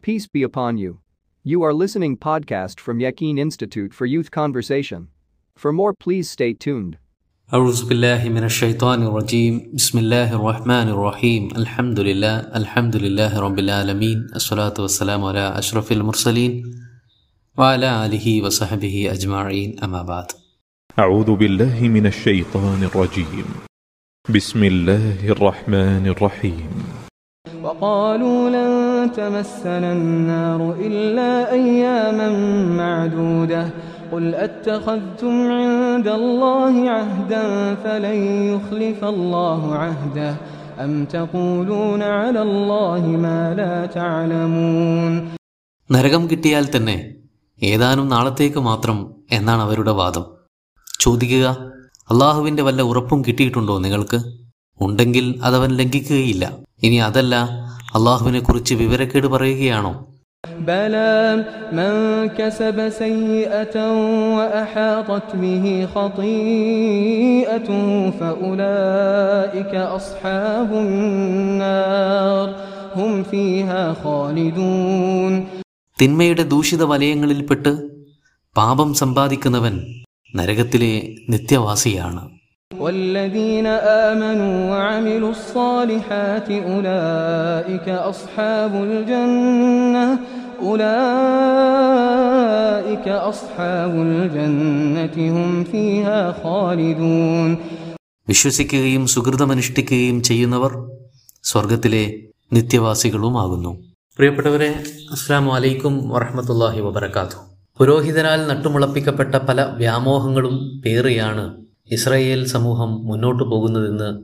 Peace be upon you. You are listening podcast from Yakin Institute for Youth Conversation. For more please stay tuned. أعوذ بالله من الشيطان الرجيم بسم الله الرحمن الرحيم الحمد لله الحمد لله رب العالمين الصلاة والسلام على أشرف المرسلين وعلى آله وصحبه أجمعين أما بعد أعوذ بالله من الشيطان الرجيم بسم الله الرحمن الرحيم وقالوا لن تمسنا النار إلا أياما معدودة قل أتخذتم عند الله عهدا فلن يخلف الله عهده أم تقولون على الله ما لا تعلمون നരകം കിട്ടിയാൽ തന്നെ ഏതാനും നാളത്തേക്ക് മാത്രം എന്നാണ് അവരുടെ വാദം ചോദിക്കുക അള്ളാഹുവിൻ്റെ വല്ല ഉറപ്പും കിട്ടിയിട്ടുണ്ടോ നിങ്ങൾക്ക് ഉണ്ടെങ്കിൽ അതവൻ ലംഘിക്കുകയില്ല ഇനി അതല്ല അള്ളാഹുവിനെക്കുറിച്ച് വിവരക്കേട് പറയുകയാണോ بلى من كسب سيئة وأحاطت به خطيئته فأولئك أصحاب النار هم فيها خالدون തിന്മയുടെ ദൂഷിത വലയങ്ങളിൽപ്പെട്ട് പാപം സമ്പാദിക്കുന്നവൻ നരകത്തിലെ നിത്യവാസിയാണ് والذين آمنوا وعملوا الصالحات أولئك أصحاب الجنة أولئك أصحاب الجنة هم فيها خالدون വിശ്വസിക്കുകയും സുഹൃതമനുഷ്ഠിക്കുകയും ചെയ്യുന്നവർ സ്വർഗത്തിലെ നിത്യവാസികളുമാകുന്നു പ്രിയപ്പെട്ടവരെ അസ്സാം വലൈക്കും വറഹമത്തല്ലാഹി വബർക്കാത്തു പുരോഹിതനാൽ നട്ടുമുളപ്പിക്കപ്പെട്ട പല വ്യാമോഹങ്ങളും പേറിയാണ് ഇസ്രായേൽ സമൂഹം മുന്നോട്ടു പോകുന്നതെന്ന്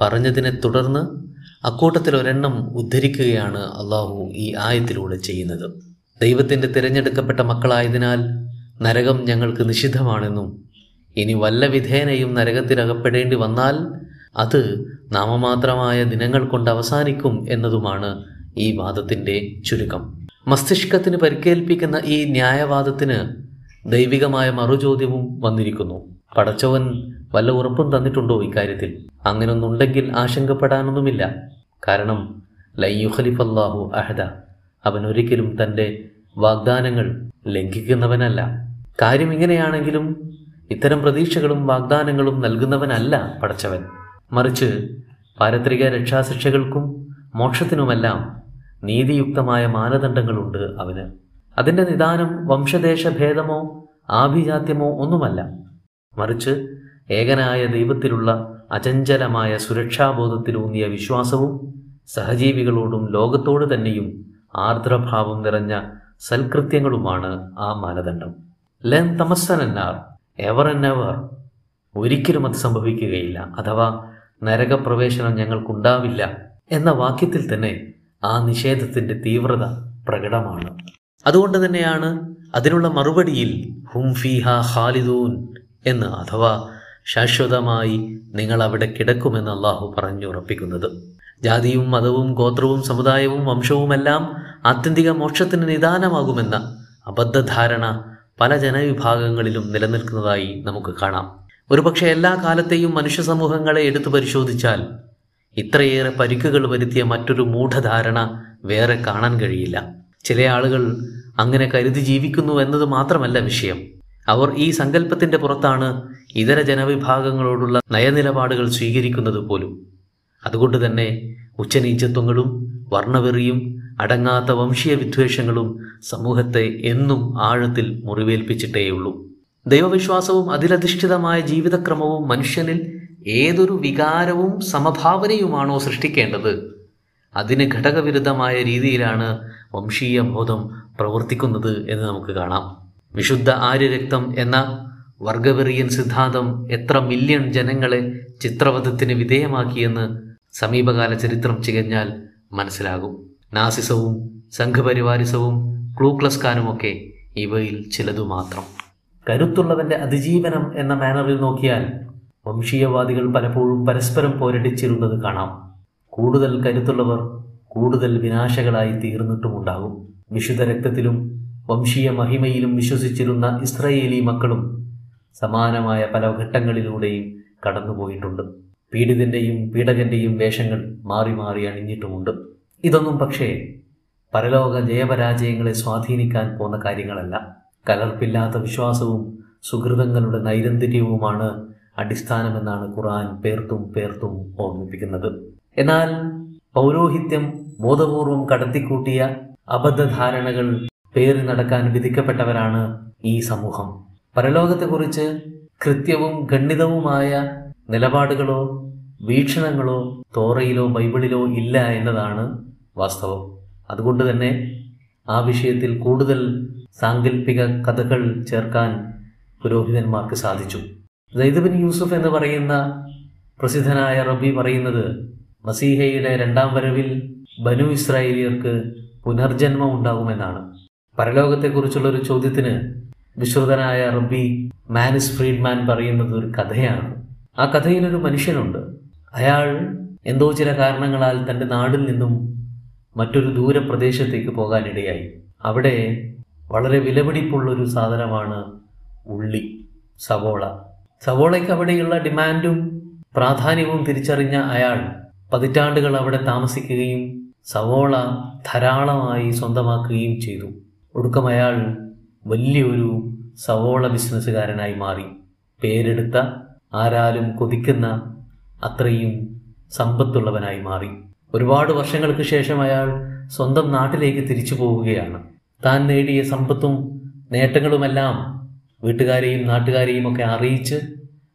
പറഞ്ഞതിനെ തുടർന്ന് അക്കൂട്ടത്തിൽ ഒരെണ്ണം ഉദ്ധരിക്കുകയാണ് അള്ളാഹു ഈ ആയത്തിലൂടെ ചെയ്യുന്നത്. ദൈവത്തിന്റെ തിരഞ്ഞെടുക്കപ്പെട്ട മക്കളായതിനാൽ നരകം ഞങ്ങൾക്ക് നിഷിദ്ധമാണെന്നും ഇനി വല്ല വിധേനയും നരകത്തിലകപ്പെടേണ്ടി വന്നാൽ അത് നാമമാത്രമായ ദിനങ്ങൾ കൊണ്ട് അവസാനിക്കും എന്നതുമാണ് ഈ വാദത്തിന്റെ ചുരുക്കം. മസ്തിഷ്കത്തിന് പരിക്കേൽപ്പിക്കുന്ന ഈ ന്യായവാദത്തിന് ദൈവികമായ മറുചോദ്യവും വന്നിരിക്കുന്നു. പടച്ചവൻ വല്ല ഉറപ്പും തന്നിട്ടുണ്ടോ ഇക്കാര്യത്തിൽ? അങ്ങനൊന്നുണ്ടെങ്കിൽ ആശങ്കപ്പെടാനൊന്നുമില്ല. കാരണം ലയ്യുഖലിഫല്ലാഹു അഹദ. അവൻ ഒരിക്കലും തന്റെ വാഗ്ദാനങ്ങൾ ലംഘിക്കുന്നവനല്ല. കാര്യം ഇങ്ങനെയാണെങ്കിലും ഇത്തരം പ്രതീക്ഷകളും വാഗ്ദാനങ്ങളും നൽകുന്നവനല്ല പടച്ചവൻ. മറിച്ച് പാരത്രിക രക്ഷാശിക്ഷകൾക്കും മോക്ഷത്തിനുമെല്ലാം നീതിയുക്തമായ മാനദണ്ഡങ്ങളുണ്ട് അവന്. അതിന്റെ നിദാനം വംശദേശ ഭേദമോ ആഭിജാത്യമോ ഒന്നുമല്ല. മറിച്ച് ഏകനായ ദൈവത്തിലുള്ള അചഞ്ചലമായ സുരക്ഷാബോധത്തിലൂന്നിയ വിശ്വാസവും സഹജീവികളോടും ലോകത്തോട് തന്നെയും ആർദ്രഭാവം നിറഞ്ഞ സൽകൃത്യങ്ങളുമാണ് ആ മാനദണ്ഡം. ലെൻ തമസ്സനാർ എവർ ആൻഡ് എവർ ഒരിക്കലും അത് സംഭവിക്കുകയില്ല. അഥവാ നരകപ്രവേശനം ഞങ്ങൾക്കുണ്ടാവില്ല എന്ന വാക്യത്തിൽ തന്നെ ആ നിഷേധത്തിന്റെ തീവ്രത പ്രകടമാണ്. അതുകൊണ്ട് തന്നെയാണ് അതിനുള്ള മറുപടിയിൽ ഹും ഫീഹ ഖാലിദൂൻ എന്ന് അഥവാ ശാശ്വതമായി നിങ്ങൾ അവിടെ കിടക്കുമെന്ന് അള്ളാഹു പറഞ്ഞുറപ്പിക്കുന്നത് ജാതിയും മതവും ഗോത്രവും സമുദായവും വംശവുമെല്ലാം ആത്യന്തിക മോക്ഷത്തിന് നിദാനമാകുമെന്ന അബദ്ധധാരണ പല ജനവിഭാഗങ്ങളിലും നിലനിൽക്കുന്നതായി നമുക്ക് കാണാം. ഒരുപക്ഷെ എല്ലാ കാലത്തെയും മനുഷ്യ സമൂഹങ്ങളെ എടുത്തു പരിശോധിച്ചാൽ ഇത്രയേറെ പരിക്കുകൾ വരുത്തിയ മറ്റൊരു മൂഢധാരണ വേറെ കാണാൻ കഴിയില്ല. ചില ആളുകൾ അങ്ങനെ കരുതി ജീവിക്കുന്നു എന്നത് മാത്രമല്ല വിഷയം. അവർ ഈ സങ്കല്പത്തിന്റെ പുറത്താണ് ഇതര ജനവിഭാഗങ്ങളോടുള്ള നയനിലപാടുകൾ സ്വീകരിക്കുന്നത് പോലും. അതുകൊണ്ട് തന്നെ ഉച്ചനീചത്വങ്ങളും വർണവെറിയും അടങ്ങാത്ത വംശീയ വിദ്വേഷങ്ങളും സമൂഹത്തെ എന്നും ആഴത്തിൽ മുറിവേൽപ്പിച്ചിട്ടേയുള്ളൂ. ദൈവവിശ്വാസവും അതിലധിഷ്ഠിതമായ ജീവിതക്രമവും മനുഷ്യനിൽ ഏതൊരു വികാരവും സമഭാവനയുമാണോ സൃഷ്ടിക്കേണ്ടത്? അതിന് ഘടകവിരുദ്ധമായ രീതിയിലാണ് വംശീയ ബോധം പ്രവർത്തിക്കുന്നത് എന്ന് നമുക്ക് കാണാം. വിശുദ്ധ ആര്യരക്തം എന്ന വർഗവെറിയൻ സിദ്ധാന്തം എത്ര മില്യൺ ജനങ്ങളെ ചിത്രവധത്തിന് വിധേയമാക്കിയെന്ന് സമീപകാല ചരിത്രം ചികഞ്ഞാൽ മനസ്സിലാകും. നാസിസവും സംഘപരിവാരിസവും ക്ലൂക്ലസ്കാനുമൊക്കെ ഇവയിൽ ചിലതു മാത്രം. കരുത്തുള്ളവന്റെ അതിജീവനം എന്ന മാനറിൽ നോക്കിയാൽ വംശീയവാദികൾ പലപ്പോഴും പരസ്പരം പോരടിച്ചിരുന്നത് കാണാം. കൂടുതൽ കരുത്തുള്ളവർ കൂടുതൽ വിനാശകളായി തീർന്നിട്ടുമുണ്ടാകും. വിശുദ്ധ രക്തത്തിലും വംശീയ മഹിമയിലും വിശ്വസിച്ചിരുന്ന ഇസ്രയേലി മക്കളും സമാനമായ പല ഘട്ടങ്ങളിലൂടെയും കടന്നുപോയിട്ടുണ്ട്. പീഡിതന്റെയും പീഡകന്റെയും വേഷങ്ങൾ മാറി മാറി അണിഞ്ഞിട്ടുമുണ്ട്. ഇതൊന്നും പക്ഷേ പരലോക ജയപരാജയങ്ങളെ സ്വാധീനിക്കാൻ പോന്ന കാര്യങ്ങളല്ല. കലർപ്പില്ലാത്ത വിശ്വാസവും സുഹൃതങ്ങളുടെ നൈരന്തര്യവുമാണ് അടിസ്ഥാനമെന്നാണ് ഖുറാൻ പേർത്തും പേർത്തും ഓർമ്മിപ്പിക്കുന്നത്. എന്നാൽ പൗരോഹിത്യം ബോധപൂർവം കടത്തിക്കൂട്ടിയ അബദ്ധധാരണകൾ പേറി നടക്കാൻ വിധിക്കപ്പെട്ടവരാണ് ഈ സമൂഹം. പരലോകത്തെക്കുറിച്ച് കൃത്യവും ഖണ്ഡിതവുമായ നിലപാടുകളോ വീക്ഷണങ്ങളോ തോറയിലോ ബൈബിളിലോ ഇല്ല എന്നതാണ് വാസ്തവം. അതുകൊണ്ട് തന്നെ ആ വിഷയത്തിൽ കൂടുതൽ സാങ്കല്പിക കഥകൾ ചേർക്കാൻ പുരോഹിതന്മാർക്ക് സാധിച്ചു. സൈദബിൻ യൂസുഫ് എന്ന് പറയുന്ന പ്രസിദ്ധനായ റബി പറയുന്നത് മസീഹയുടെ രണ്ടാം വരവിൽ ബനു ഇസ്രായേലിയർക്ക് പുനർജന്മം ഉണ്ടാകുമെന്നാണ്. പരലോകത്തെക്കുറിച്ചുള്ള ഒരു ചോദ്യത്തിന് വിശ്രുതനായ റബ്ബി മാനിസ് ഫ്രീഡ്മാൻ പറയുന്നത് ഒരു കഥയാണ്. ആ കഥയിൽ ഒരു മനുഷ്യനുണ്ട്. അയാൾ എന്തോ ചില കാരണങ്ങളാൽ തന്റെ നാടിൽ നിന്നും മറ്റൊരു ദൂരപ്രദേശത്തേക്ക് പോകാനിടയായി. അവിടെ വളരെ വിലപിടിപ്പുള്ളൊരു സാധനമാണ് ഉള്ളി സവോള. സവോളയ്ക്ക് അവിടെയുള്ള ഡിമാൻഡും പ്രാധാന്യവും തിരിച്ചറിഞ്ഞ അയാൾ പതിറ്റാണ്ടുകൾ അവിടെ താമസിക്കുകയും സവോള ധാരാളമായി സ്വന്തമാക്കുകയും ചെയ്തു. ഒടുക്കം അയാൾ വലിയൊരു സവോള ബിസിനസ്സുകാരനായി മാറി. പേരെടുത്ത ആരാലും കൊതിക്കുന്ന അത്രയും സമ്പത്തുള്ളവനായി മാറി. ഒരുപാട് വർഷങ്ങൾക്ക് ശേഷം അയാൾ സ്വന്തം നാട്ടിലേക്ക് തിരിച്ചു പോവുകയാണ്. താൻ നേടിയ സമ്പത്തും നേട്ടങ്ങളുമെല്ലാം വീട്ടുകാരെയും നാട്ടുകാരെയും ഒക്കെ അറിയിച്ച്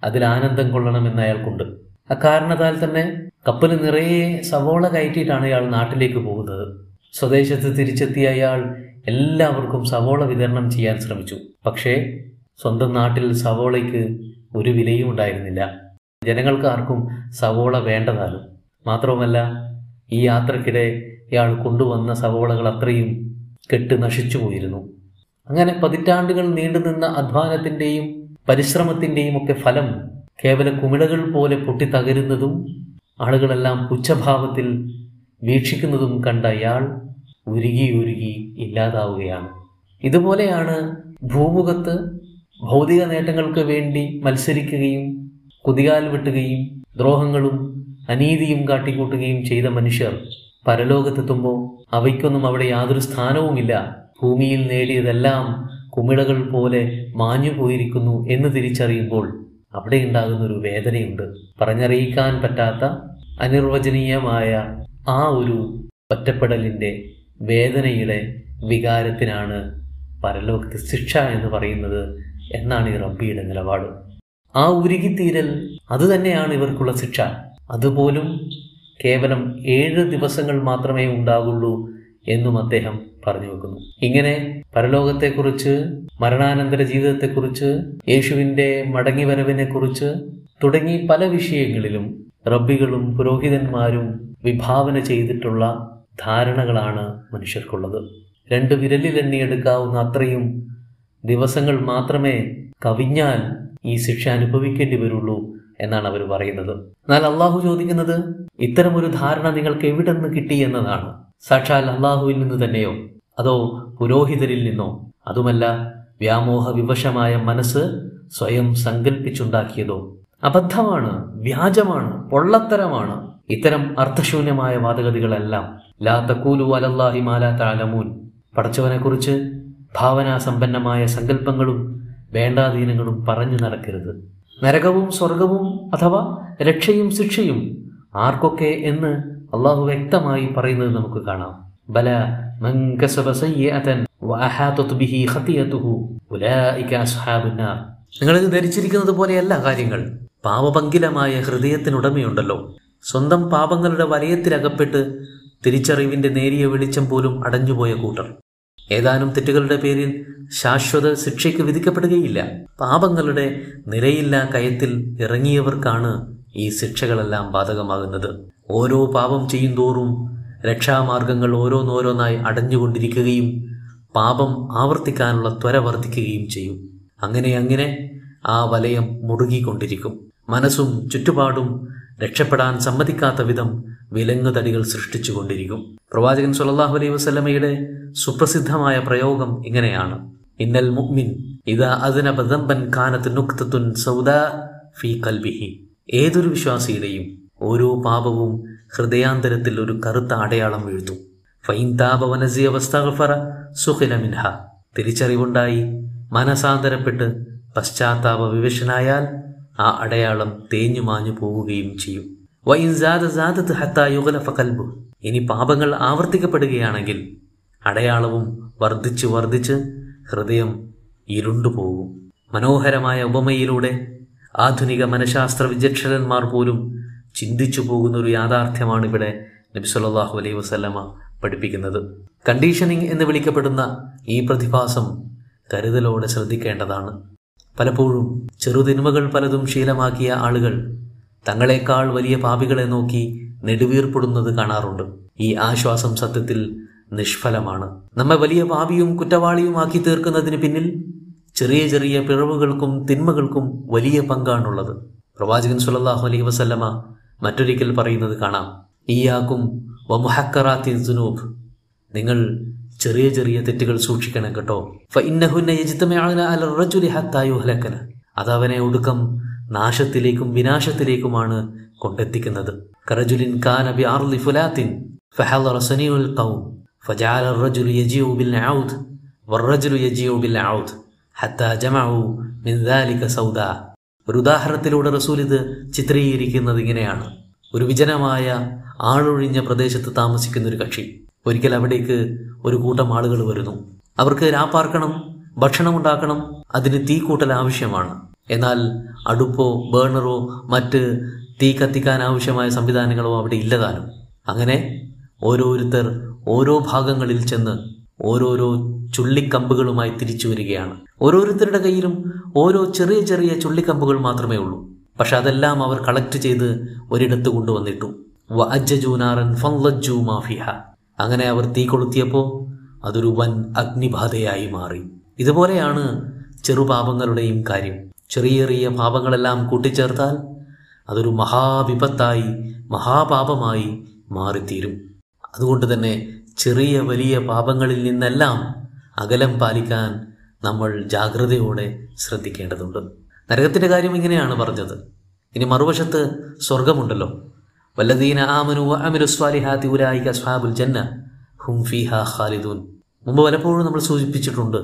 അതിൽ ആനന്ദം കൊള്ളണമെന്ന് അയാൾക്കുണ്ട്. അക്കാരണത്താൽ തന്നെ കപ്പൽ നിറയെ സവോള കയറ്റിയിട്ടാണ് അയാൾ നാട്ടിലേക്ക് പോകുന്നത്. സ്വദേശത്ത് തിരിച്ചെത്തിയ അയാൾ എല്ലാവർക്കും സവോള വിതരണം ചെയ്യാൻ ശ്രമിച്ചു. പക്ഷേ സ്വന്തം നാട്ടിൽ സവോളയ്ക്ക് ഒരു വിലയും ഉണ്ടായിരുന്നില്ല. ജനങ്ങൾക്ക് ആർക്കും സവോള വേണ്ടതാലും. മാത്രവുമല്ല ഈ യാത്രക്കിടെ ഇയാൾ കൊണ്ടുവന്ന സവോളകൾ അത്രയും കെട്ട് നശിച്ചു പോയിരുന്നു. അങ്ങനെ പതിറ്റാണ്ടുകൾ നീണ്ടുനിന്ന അധ്വാനത്തിന്റെയും പരിശ്രമത്തിന്റെയും ഒക്കെ ഫലം കേവല കുമിളകൾ പോലെ പൊട്ടിത്തകരുന്നതും ആളുകളെല്ലാം പുച്ഛഭാവത്തിൽ വീക്ഷിക്കുന്നതും കണ്ട അയാൾ ഉരുകി ഉരുകി ഇല്ലാതാവുകയാണ്. ഇതുപോലെയാണ് ഭൂമുഖത്ത് ഭൗതിക നേട്ടങ്ങൾക്ക് വേണ്ടി മത്സരിക്കുകയും കുതികാൽ വെട്ടുകയും ദ്രോഹങ്ങളും അനീതിയും കാട്ടിക്കൂട്ടുകയും ചെയ്ത മനുഷ്യർ പരലോകത്തെത്തുമ്പോൾ അവയ്ക്കൊന്നും അവിടെ യാതൊരു സ്ഥാനവുമില്ല. ഭൂമിയിൽ നേടിയതെല്ലാം കുമിളകൾ പോലെ മാഞ്ഞു പോയിരിക്കുന്നു എന്ന് തിരിച്ചറിയുമ്പോൾ അവിടെ ഉണ്ടാകുന്ന ഒരു വേദനയുണ്ട്. പറഞ്ഞറിയിക്കാൻ പറ്റാത്ത അനിർവചനീയമായ ആ ഒരു ഒറ്റപ്പെടലിന്റെ വേദനയുടെ വികാരത്തിനാണ് പരലോകത്ത് ശിക്ഷ എന്ന് പറയുന്നത് എന്നാണ് ഈ റബ്ബിയുടെ നിലപാട്. ആ ഉരുകിത്തീരൽ അതുതന്നെയാണ് ഇവർക്കുള്ള ശിക്ഷ. അതുപോലും കേവലം ഏഴ് ദിവസങ്ങൾ മാത്രമേ ഉണ്ടാകുള്ളൂ എന്നും അദ്ദേഹം പറഞ്ഞു വെക്കുന്നു. ഇങ്ങനെ പരലോകത്തെക്കുറിച്ച് മരണാനന്തര ജീവിതത്തെക്കുറിച്ച് യേശുവിന്റെ മടങ്ങിവരവിനെക്കുറിച്ച് തുടങ്ങി പല വിഷയങ്ങളിലും റബ്ബികളും പുരോഹിതന്മാരും വിഭാവന ചെയ്തിട്ടുള്ള ധാരണകളാണ് മനുഷ്യർക്കുള്ളത്. രണ്ട് വിരലിൽ വിരലിലെണ്ണിയെടുക്കാവുന്ന അത്രയും ദിവസങ്ങൾ മാത്രമേ കവിഞ്ഞാൽ ഈ ശിക്ഷ അനുഭവിക്കേണ്ടി വരുള്ളൂ എന്നാണ് അവർ പറയുന്നത്. എന്നാൽ അള്ളാഹു ചോദിക്കുന്നത് ഇത്തരമൊരു ധാരണ നിങ്ങൾക്ക് എവിടെ നിന്ന് കിട്ടി എന്നതാണ്. സാക്ഷാൽ അള്ളാഹുവിൽ നിന്ന് തന്നെയോ? അതോ പുരോഹിതരിൽ നിന്നോ? അതുമല്ല വ്യാമോഹ വിവശമായ മനസ്സ് സ്വയം സങ്കല്പിച്ചുണ്ടാക്കിയതോ അബദ്ധമാണ് വ്യാജമാണ് പൊള്ളത്തരമാണ് ഇത്തരം അർത്ഥശൂന്യമായ വാദഗതികളെല്ലാം ലാ അലല്ലാഹി മാലാ പടച്ചവനെക്കുറിച്ച് ഭാവനാസമ്പന്നമായ സങ്കല്പങ്ങളും വേണ്ടാധീനങ്ങളും പറഞ്ഞു നടക്കരുത്. നരകവും സ്വർഗവും അഥവാ രക്ഷയും ശിക്ഷയും ആർക്കൊക്കെ എന്ന് അള്ളാഹു വ്യക്തമായി പറയുന്നത് നമുക്ക് കാണാം. ബല നിങ്ങളിത് ധരിച്ചിരിക്കുന്നത് പോലെയല്ല കാര്യങ്ങൾ. പാപപങ്കിലമായ ഹൃദയത്തിനുടമയുണ്ടല്ലോ. സ്വന്തം പാപങ്ങളുടെ വലയത്തിലകപ്പെട്ട് തിരിച്ചറിവിന്റെ നേരിയ വെളിച്ചം പോലും അടഞ്ഞുപോയ കൂട്ടർ. ഏതാനും തെറ്റുകളുടെ പേരിൽ ശാശ്വത ശിക്ഷയ്ക്ക് വിധിക്കപ്പെടുകയില്ല. പാപങ്ങളുടെ നിലയില്ലാ കയത്തിൽ ഇറങ്ങിയവർക്കാണ് ഈ ശിക്ഷകളെല്ലാം ബാധകമാകുന്നത്. ഓരോ പാപം ചെയ്യുന്തോറും രക്ഷാമാർഗങ്ങൾ ഓരോന്നോരോന്നായി അടഞ്ഞുകൊണ്ടിരിക്കുകയും പാപം ആവർത്തിക്കാനുള്ള ത്വര വർദ്ധിക്കുകയും ചെയ്യും. അങ്ങനെ അങ്ങനെ ആ വലയം മുറുകിക്കൊണ്ടിരിക്കും. മനസ്സും ചുറ്റുപാടും രക്ഷപ്പെടാൻ സമ്മതിക്കാത്ത വിധം വിലങ്ങുതടികൾ സൃഷ്ടിച്ചുകൊണ്ടിരിക്കും. പ്രവാചകൻ സുലല്ലാഹു അലൈഹി വസ്ലമയുടെ സുപ്രസിദ്ധമായ പ്രയോഗം ഇങ്ങനെയാണ്. ഇന്നൽ മുഗ്മിൻ ഇതാ അതിന ബദംബൻ കാനത്ത് നുക്തത്തുൻ സൗദാ ഫീ കൽബിഹി. ഏതൊരു വിശ്വാസിയുടെയും ഓരോ പാപവും ഹൃദയാന്തരത്തിൽ ഒരു കറുത്ത അടയാളം വീഴ്ത്തും ഫൈൻ താപ വനസിയ വസ്തഗ്ഫറ സുഖില മിൻഹ. തിരിച്ചറിവുണ്ടായി മനസാന്തരപ്പെട്ട് പശ്ചാത്താപ വിവശനായാൽ ആ അടയാളം തേഞ്ഞു മാഞ്ഞു പോവുകയും ചെയ്യും. വൈൻ സാദ സാദത്ത് ഹത്താ യുഗലഫ കൽബു. ഇനി പാപങ്ങൾ ആവർത്തിക്കപ്പെടുകയാണെങ്കിൽ അടയാളവും വർദ്ധിച്ച് വർദ്ധിച്ച് ഹൃദയം ഇരുണ്ടുപോകും മനോഹരമായ ഉപമയിലൂടെ ആധുനിക മനഃശാസ്ത്ര വിചക്ഷണന്മാർ പോലും ചിന്തിച്ചു പോകുന്ന ഒരു യാഥാർത്ഥ്യമാണ് ഇവിടെ നബിസ്വല്ലാഹു അലൈഹി വസ്ലമ പഠിപ്പിക്കുന്നത്. കണ്ടീഷനിങ് എന്ന് വിളിക്കപ്പെടുന്ന ഈ പ്രതിഭാസം കരുതലോടെ ശ്രദ്ധിക്കേണ്ടതാണ്. പലപ്പോഴും ചെറുതിന്മകൾ പലതും ശീലമാക്കിയ ആളുകൾ തങ്ങളെക്കാൾ വലിയ പാപികളെ നോക്കി നെടുവീർപ്പെടുന്നത് കാണാറുണ്ട്. ഈ ആശ്വാസം സത്യത്തിൽ നിഷ്ഫലമാണ്. നമ്മെ വലിയ പാപിയും കുറ്റവാളിയുമാക്കി തീർക്കുന്നതിന് പിന്നിൽ ചെറിയ ചെറിയ പിഴവുകൾക്കും തിന്മകൾക്കും വലിയ പങ്കാണുള്ളത്. പ്രവാചകൻ സുലല്ലാഹു അലൈഹി വസല്ലമ മറ്റൊരിക്കൽ പറയുന്നത് കാണാം. വമുഹക്കറാത്തി സുനൂബ് നിങ്ങൾ ചെറിയ ചെറിയ തെറ്റുകൾ സൂക്ഷിക്കണം കേട്ടോ ഫഇന്നഹുന്ന യജ്തമഅന അല റജുലി ഹത്താ യുഹ്ലകന അത് അവനെ ഒടുക്കം നാശത്തിലേക്കും വിനാശത്തിലേക്കുമാണ് കൊണ്ടെത്തിക്കുന്നത് കറജുലിൻ കാന ബി അർളി ഫുലാത്തിൻ ഫഹളറ സനിഉൽ ഖൗം ഫജഅല الرجل يجيء بالعود والرجل يجيء بالعود حتى جمعوا من ذلك سودا ഒരു ഉദാഹരണത്തിലൂടെ റസൂൽ ഇത് ചിത്രീകരിക്കുന്നത് ഇങ്ങനെയാണ് ഒരു വിജനമായ ആളൊഴിഞ്ഞ പ്രദേശത്ത് താമസിക്കുന്ന ഒരു കക്ഷി ഒരിക്കൽ അവിടേക്ക് ഒരു കൂട്ടം ആളുകൾ വരുന്നു. അവർക്ക് രാപ്പാർക്കണം ഭക്ഷണം ഉണ്ടാക്കണം അതിന് തീ കൂട്ടൽ ആവശ്യമാണ്. എന്നാൽ അടുപ്പോ ബേണറോ മറ്റ് തീ കത്തിക്കാൻ ആവശ്യമായ സംവിധാനങ്ങളോ അവിടെ ഇല്ലതാനും അങ്ങനെ ഓരോരുത്തർ ഓരോ ഭാഗങ്ങളിൽ ചെന്ന് ഓരോരോ ചുള്ളിക്കമ്പുകളുമായി തിരിച്ചു വരികയാണ്. ഓരോരുത്തരുടെ കയ്യിലും ഓരോ ചെറിയ ചെറിയ ചുള്ളിക്കമ്പുകൾ മാത്രമേ ഉള്ളൂ. പക്ഷെ അതെല്ലാം അവർ കളക്ട് ചെയ്ത് ഒരിടത്ത് കൊണ്ടുവന്നിട്ടു. മാഫിഹ അങ്ങനെ അവർ തീ കൊളുത്തിയപ്പോൾ അതൊരു വൻ അഗ്നിബാധയായി മാറി. ഇതുപോലെയാണ് ചെറുപാപങ്ങളുടെയും കാര്യം. ചെറിയ ചെറിയ പാപങ്ങളെല്ലാം കൂട്ടിച്ചേർത്താൽ അതൊരു മഹാവിപത്തായി മഹാപാപമായി മാറിത്തീരും. അതുകൊണ്ട് തന്നെ ചെറിയ വലിയ പാപങ്ങളിൽ നിന്നെല്ലാം അകലം പാലിക്കാൻ നമ്മൾ ജാഗ്രതയോടെ ശ്രദ്ധിക്കേണ്ടതുണ്ട്. നരകത്തിന്റെ കാര്യം ഇങ്ങനെയാണ് പറഞ്ഞത്. ഇനി മറുവശത്ത് സ്വർഗമുണ്ടല്ലോ. വല്ലദീന ആമനു അമിരുസ്വാലിഹാത്തി ഉലായിക അസ്ഹാബുൽ ജന്ന ഹും ഫിഹ ഖാലിദൂൻ. മുമ്പ് പലപ്പോഴും നമ്മൾ സൂചിപ്പിച്ചിട്ടുണ്ട്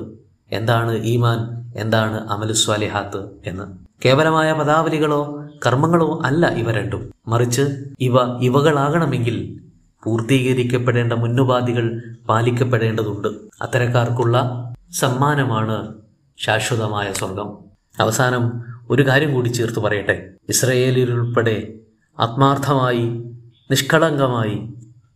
എന്താണ് ഈമാൻ എന്താണ് അമലുസ്വാലിഹാത്ത് എന്ന്. കേവലമായ പദാവലികളോ കർമ്മങ്ങളോ അല്ല ഇവ രണ്ടും. മറിച്ച് ഇവ ഇവകളാകണമെങ്കിൽ പൂർത്തീകരിക്കപ്പെടേണ്ട മുന്നുപാധികൾ പാലിക്കപ്പെടേണ്ടതുണ്ട്. അത്തരക്കാർക്കുള്ള സമ്മാനമാണ് ശാശ്വതമായ സ്വർഗം അവസാനം ഒരു കാര്യം കൂടി ചേർത്ത് പറയട്ടെ. ഇസ്രയേലിലുൾപ്പെടെ ആത്മാർത്ഥമായി നിഷ്കളങ്കമായി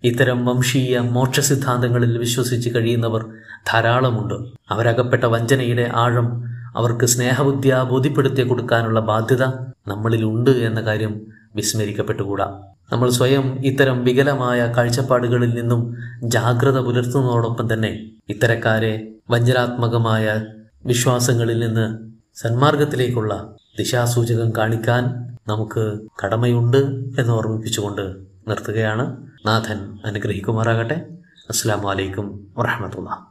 ഇത്തരം വംശീയ മോക്ഷ സിദ്ധാന്തങ്ങളിൽ വിശ്വസിച്ച് കഴിയുന്നവർ ധാരാളമുണ്ട്. അവരകപ്പെട്ട വഞ്ചനയുടെ ആഴം അവർക്ക് സ്നേഹബുദ്ധിയ ബോധ്യപ്പെടുത്തി കൊടുക്കാനുള്ള ബാധ്യത നമ്മളിൽ ഉണ്ട് എന്ന കാര്യം വിസ്മരിക്കപ്പെട്ടുകൂടാ. നമ്മൾ സ്വയം ഇത്തരം വികലമായ കാഴ്ചപ്പാടുകളിൽ നിന്നും ജാഗ്രത പുലർത്തുന്നതോടൊപ്പം തന്നെ ഇത്തരക്കാരെ വഞ്ചനാത്മകമായ വിശ്വാസങ്ങളിൽ നിന്ന് സന്മാർഗത്തിലേക്കുള്ള ദിശാസൂചകം കാണിക്കാൻ നമുക്ക് കടമയുണ്ട് എന്ന് ഓർമ്മിപ്പിച്ചുകൊണ്ട് നിർത്തുകയാണ്. നാഥൻ അനുഗ്രഹിക്കുമാറാകട്ടെ. അസ്സാം വലൈക്കും വറഹമത്തുള്ള